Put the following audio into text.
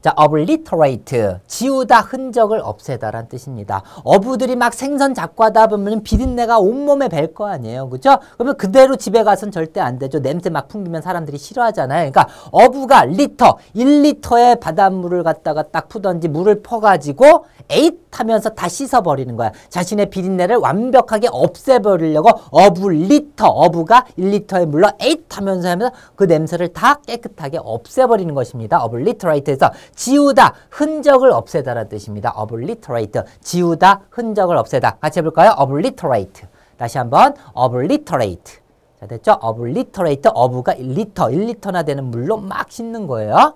자, obliterate 지우다 흔적을 없애다란 뜻입니다. 어부들이 막 생선 잡고 하다 보면 비린내가 온몸에 밸 거 아니에요. 그죠? 그러면 그대로 집에 가선 절대 안 되죠. 냄새 막 풍기면 사람들이 싫어하잖아요. 그러니까 어부가 리터 1리터의 바닷물을 갖다가 딱 푸던지 물을 퍼 가지고 에잇 하면서 다 씻어버리는 거야. 자신의 비린내를 완벽하게 없애버리려고 어부 리터, 어부가 1리터의 물로 에잇 하면서 하면서 그 냄새를 다 깨끗하게 없애버리는 것입니다. obliterate에서 지우다, 흔적을 없애다라는 뜻입니다. obliterate 지우다, 흔적을 없애다. 같이 해볼까요? obliterate 다시 한번 어블리터 라이트 자, 됐죠? 어블리터레이트, 어부가 1리터, 1리터나 되는 물로 막 씻는 거예요.